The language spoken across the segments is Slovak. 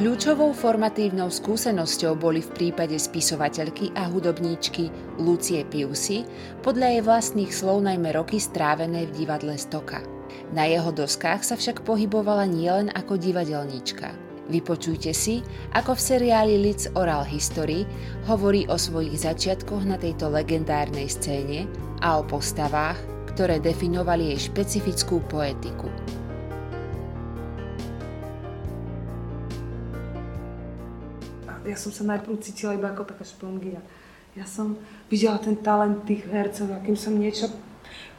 Kľúčovou formatívnou skúsenosťou boli v prípade spisovateľky a hudobníčky Lucie Piusy podľa jej vlastných slov najmä roky strávené v divadle Stoka. Na jeho doskách sa však pohybovala nielen ako divadelníčka. Vypočujte si, ako v seriáli Lids Oral History hovorí o svojich začiatkoch na tejto legendárnej scéne a o postavách, ktoré definovali jej špecifickú poetiku. Ja som sa najprv cítila iba ako taká špongia. Ja som videla ten talent tých hercov, akým som niečo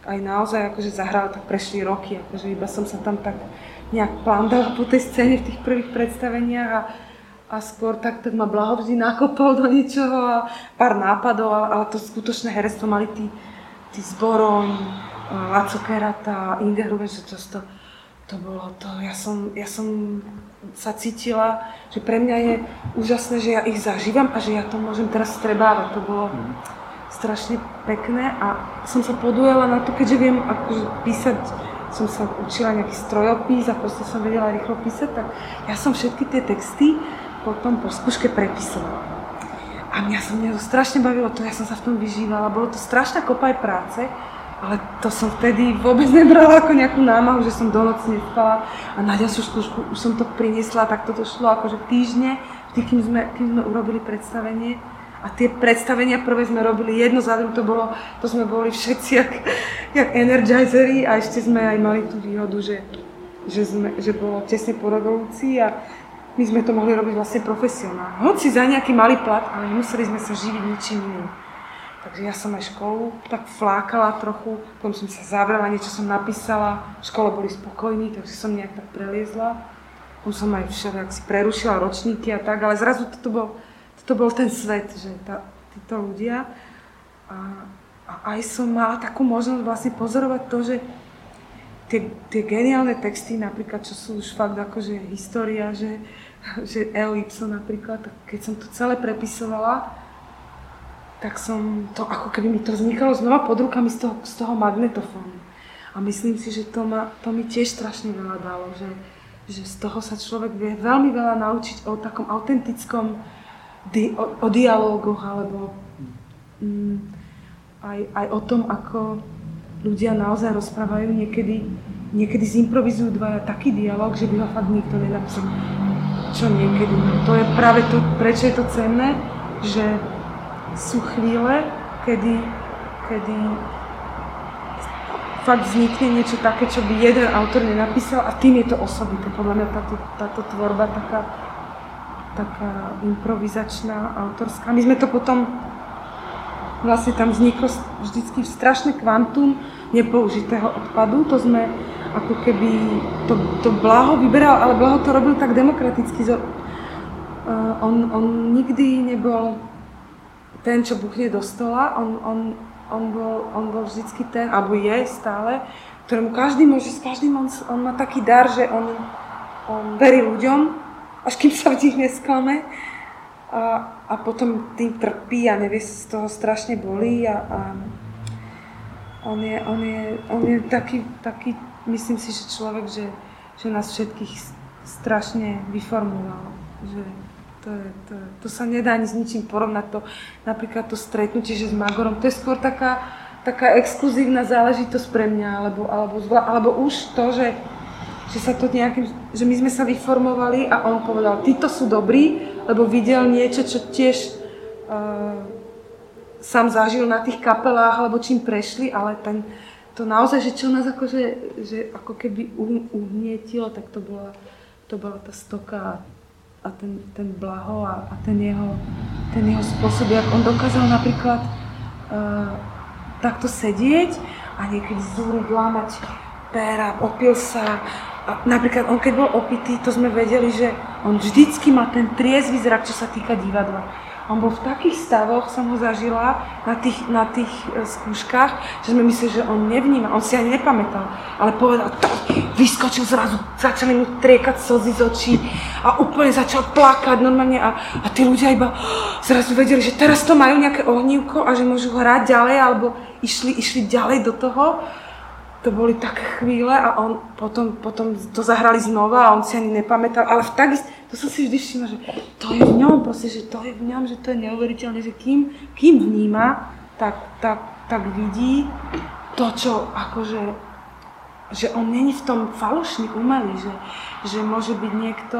aj naozaj akože zahrala, tak prešli roky, akože iba som sa tam tak nejak plandala po tej scéne v tých prvých predstaveniach a, a skôr tak, tak ma Blaho nakopol do niečoho a pár nápadov, ale, ale to skutočné herectvo mali tí, tí Zboroň, Laco Kerata, Inge Hruben, že to, to, to bolo to, ja som, ja som sa cítila, že pre mňa je úžasné, že ja ich zažívam a že ja to môžem teraz strebávať. To bolo mm. strašne pekné a som sa podujala na to, keďže viem akože písať, som sa učila nejaký strojopís a proste som vedela rýchlo písať, tak ja som všetky tie texty potom po skúške prepisovala. A mňa sa mňa to strašne bavilo, to ja som sa v tom vyžívala, bolo to strašná kopa aj práce, ale to som vtedy vôbec nebrala ako nejakú námahu, že som do noci nespala a na ďalšiu skúšku už som to priniesla, tak toto šlo akože týždne, vždy, kým sme, kým sme urobili predstavenie. A tie predstavenia prvé sme robili jedno za druhým, to bolo, to sme boli všetci jak, jak energizery a ešte sme aj mali tú výhodu, že, že, sme, že bolo tesne po revolúcii a my sme to mohli robiť vlastne profesionálne. Hoci za nejaký malý plat, ale museli sme sa živiť ničím iným. Takže ja som aj školu tak flákala trochu, potom som sa zavrela, niečo som napísala, v škole boli spokojní, takže som nejak tak preliezla. Potom som aj všelijak si prerušila ročníky a tak, ale zrazu toto bol, toto bol ten svet, že tá, títo ľudia. A, a aj som mala takú možnosť vlastne pozorovať to, že tie, tie geniálne texty, napríklad, čo sú už fakt akože história, že, že Ibsen napríklad, keď som to celé prepisovala, tak som to, ako keby mi to vznikalo znova pod rukami z toho, z toho magnetofónu. A myslím si, že to, ma, to mi tiež strašne veľa dalo, že, že z toho sa človek vie veľmi veľa naučiť o takom autentickom, di, o, o dialógoch, alebo mm, aj, aj o tom, ako ľudia naozaj rozprávajú, niekedy, niekedy zimprovizujú dvaja taký dialog, že by ho fakt nikto nenapísal. Čo niekedy. To je práve to, prečo je to cenné, že sú chvíle, kedy, kedy fakt vznikne niečo také, čo by jeden autor nenapísal a tým je to osobité. Podľa mňa táto, táto tvorba taká, taká improvizačná, autorská. My sme to potom, vlastne tam vzniklo vždycky strašné kvantum nepoužitého odpadu, to sme ako keby to, to Blaho vyberal, ale Blaho to robil tak demokraticky. Uh, on, on nikdy nebol ten, čo buchne do stola, on, on, on, bol, on bol vždycky ten, alebo je stále, ktorému každý môže, s každým on, on má taký dar, že on, on verí ľuďom, až kým sa v nich nesklame a, a potom tým trpí a nevie, z toho strašne bolí a, a on, je, on, je, on je taký, taký, myslím si, že človek, že, že nás všetkých strašne vyformoval. Že, to, je, to, to sa nedá ani s ničím porovnať. To, napríklad to stretnutie, že s Magorom, to je skôr taká, taká exkluzívna záležitosť pre mňa, alebo, alebo, alebo už to, že, že sa to nejakým, že my sme sa vyformovali a on povedal, títo sú dobrí, lebo videl niečo, čo tiež uh, sám zažil na tých kapelách, alebo čím prešli, ale ten, to naozaj, že čo nás akože, že ako keby uhnietilo, tak to bola, to bola tá stoka a ten, ten blaho a, a ten, jeho, ten jeho spôsob, jak on dokázal napríklad uh, takto sedieť a niekedy z zúru dlámať péra, opil sa. A napríklad on keď bol opitý, to sme vedeli, že on vždycky má ten triezvy zrak, čo sa týka divadla on bol v takých stavoch, som ho zažila na tých, na tých e, skúškach, že sme mysleli, že on nevníma, on si ani nepamätal. Ale povedal, vyskočil zrazu, začali mu triekať slzy z očí a úplne začal plakať normálne a, a tí ľudia iba zrazu vedeli, že teraz to majú nejaké ohnívko a že môžu hrať ďalej alebo išli, išli ďalej do toho. To boli také chvíle a on potom, potom to zahrali znova a on si ani nepamätal, ale v tak, to som si vždy všimla, že to je v ňom, proste, že to je v ňom, že to je neuveriteľné, že kým, kým vníma, tak, tak, tak vidí to, čo akože, že on není v tom falošný, umelý, že, že môže byť niekto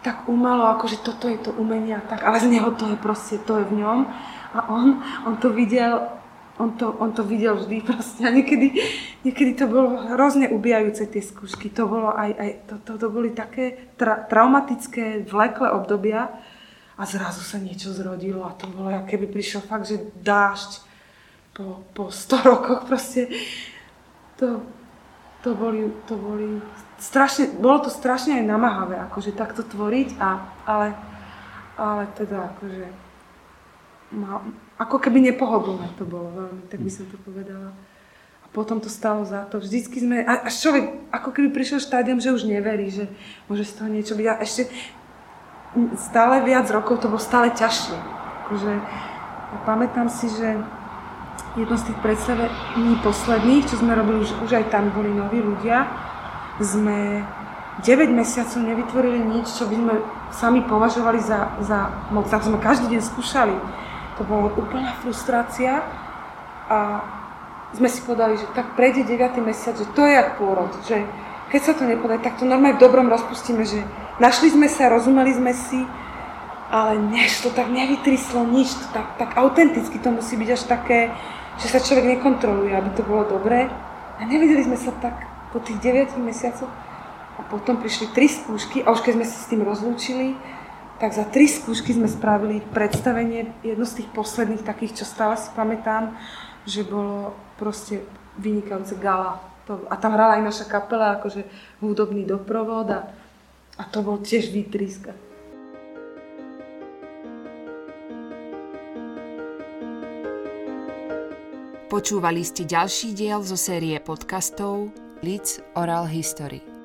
tak umelo, akože toto je to umenie a tak, ale z neho to je proste, to je v ňom. A on, on to videl on to, on to videl vždy proste a niekedy, niekedy to bolo hrozne ubijajúce tie skúšky. To bolo aj, aj to, to, to boli také tra, traumatické, vleklé obdobia a zrazu sa niečo zrodilo a to bolo, ako keby prišiel fakt, že dážď po, po 100 rokoch proste. To, to boli, to boli strašne, bolo to strašne aj namáhavé, akože takto tvoriť, a, ale, ale teda akože mal, ako keby nepohodlné to bolo veľmi, tak by som to povedala. Potom to stalo za to. Vždycky sme, a až človek ako keby prišiel štádium, že už neverí, že môže z toho niečo byť. A ešte stále viac rokov to bolo stále ťažšie. Akože, pamätám si, že jedno z tých predstavení posledných, čo sme robili, už, už aj tam boli noví ľudia, sme 9 mesiacov nevytvorili nič, čo by sme sami považovali za, za moc. Tak sme každý deň skúšali to bola úplná frustrácia a sme si povedali, že tak prejde 9. mesiac, že to je jak pôrod, že keď sa to nepodarí, tak to normálne v dobrom rozpustíme, že našli sme sa, rozumeli sme si, ale než to tak nevytryslo nič, to tak, tak autenticky to musí byť až také, že sa človek nekontroluje, aby to bolo dobré. A nevideli sme sa tak po tých 9 mesiacoch a potom prišli tri skúšky a už keď sme sa s tým rozlúčili, tak za tri skúšky sme spravili predstavenie, jedno z tých posledných takých, čo stále si pamätám, že bolo proste vynikajúce gala. To, a tam hrala aj naša kapela, akože hudobný doprovod a, a to bol tiež výtriska. Počúvali ste ďalší diel zo série podcastov Leeds Oral History.